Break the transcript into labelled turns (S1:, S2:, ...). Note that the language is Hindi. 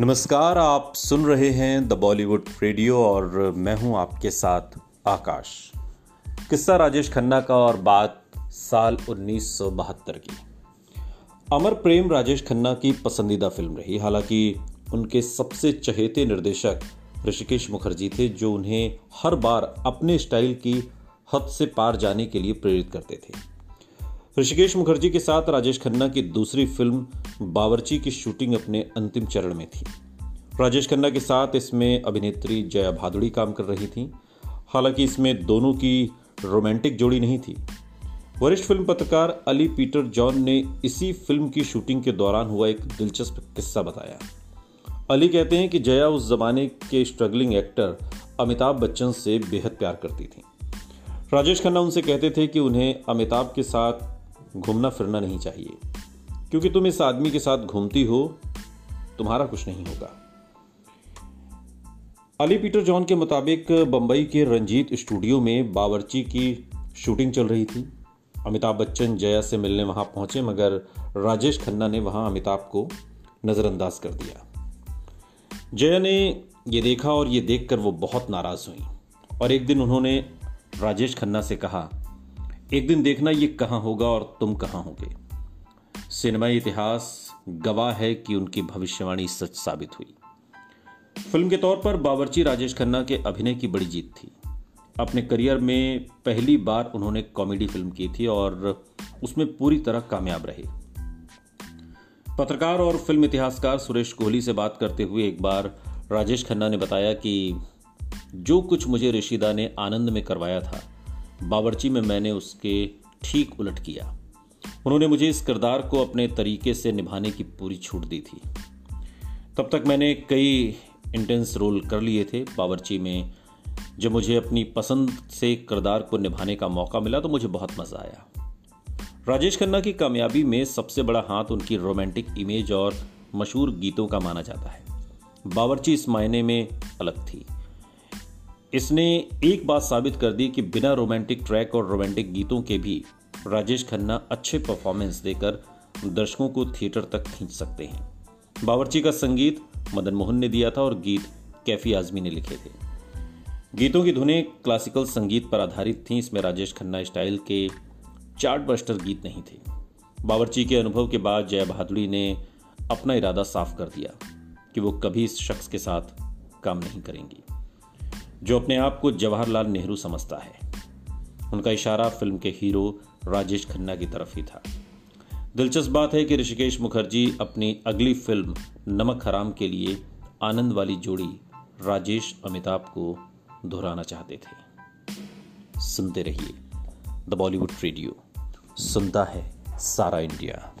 S1: नमस्कार, आप सुन रहे हैं द बॉलीवुड रेडियो और मैं हूँ आपके साथ आकाश। किस्सा राजेश खन्ना का और बात साल 1972 की। अमर प्रेम राजेश खन्ना की पसंदीदा फ़िल्म रही, हालाँकि उनके सबसे चहेते निर्देशक ऋषिकेश मुखर्जी थे, जो उन्हें हर बार अपने स्टाइल की हद से पार जाने के लिए प्रेरित करते थे। ऋषिकेश मुखर्जी के साथ राजेश खन्ना की दूसरी फ़िल्म बावर्ची की शूटिंग अपने अंतिम चरण में थी। राजेश खन्ना के साथ इसमें अभिनेत्री जया भादुड़ी काम कर रही थी। हालाँकि इसमें दोनों की रोमांटिक जोड़ी नहीं थी। वरिष्ठ फ़िल्म पत्रकार अली पीटर जॉन ने इसी फ़िल्म की शूटिंग के दौरान हुआ एक दिलचस्प किस्सा बताया। अली कहते हैं कि जया उस जमाने के स्ट्रगलिंग एक्टर अमिताभ बच्चन से बेहद प्यार करती थी। राजेश खन्ना उनसे कहते थे कि उन्हें अमिताभ के साथ घूमना फिरना नहीं चाहिए। क्योंकि तुम इस आदमी के साथ घूमती हो, तुम्हारा कुछ नहीं होगा। अली पीटर जॉन के मुताबिक बंबई के रंजीत स्टूडियो में बावर्ची की शूटिंग चल रही थी। अमिताभ बच्चन, जया से मिलने वहाँ पहुँचे, मगर राजेश खन्ना ने वहाँ अमिताभ को नज़रअंदाज कर दिया। जया ने यह देखा और यह देखकर वो बहुत नाराज़ हुई। और एक दिन उन्होंने राजेश खन्ना से कहा एक दिन देखना ये कहाँ होगा और तुम कहाँ होगे। सिनेमा इतिहास गवाह है कि उनकी भविष्यवाणी सच साबित हुई। फ़िल्म के तौर पर बावर्ची राजेश खन्ना के अभिनय की बड़ी जीत थी। अपने करियर में पहली बार उन्होंने कॉमेडी फ़िल्म की थी और उसमें पूरी तरह कामयाब रहे। पत्रकार और फ़िल्म इतिहासकार सुरेश कोहली से बात करते हुए एक बार राजेश खन्ना ने बताया कि जो कुछ मुझे ऋषिदा ने आनंद में करवाया था बावर्ची में मैंने उसके ठीक उलट किया। उन्होंने मुझे इस किरदार को अपने तरीके से निभाने की पूरी छूट दी थी। तब तक मैंने कई इंटेंस रोल कर लिए थे बावर्ची में। जब मुझे अपनी पसंद से किरदार को निभाने का मौका मिला तो मुझे बहुत मज़ा आया। राजेश खन्ना की कामयाबी में सबसे बड़ा हाथ उनकी रोमांटिक इमेज और मशहूर गीतों का माना जाता है। बावर्ची इस मायने में अलग थी। इसने एक बात साबित कर दी कि बिना रोमांटिक ट्रैक और रोमांटिक गीतों के भी राजेश खन्ना अच्छे परफॉर्मेंस देकर दर्शकों को थिएटर तक खींच सकते हैं। बावर्ची का संगीत मदन मोहन ने दिया था और गीत कैफी आजमी ने लिखे थे। गीतों की धुनें क्लासिकल संगीत पर आधारित थीं, इसमें राजेश खन्ना स्टाइल के चार्ट बस्टर गीत नहीं थे। बावर्ची के अनुभव के बाद जया बहादुरी ने अपना इरादा साफ़ कर दिया कि वो कभी इस शख्स के साथ काम नहीं करेंगी। जो अपने आप को जवाहरलाल नेहरू समझता है। उनका इशारा फ़िल्म के हीरो राजेश खन्ना की तरफ़ ही था। दिलचस्प बात है कि ऋषिकेश मुखर्जी अपनी अगली फ़िल्म, नमक हराम के लिए आनंद वाली जोड़ी राजेश अमिताभ को दोहराना चाहते थे। सुनते रहिए द बॉलीवुड रेडियो। सुनता है सारा इंडिया।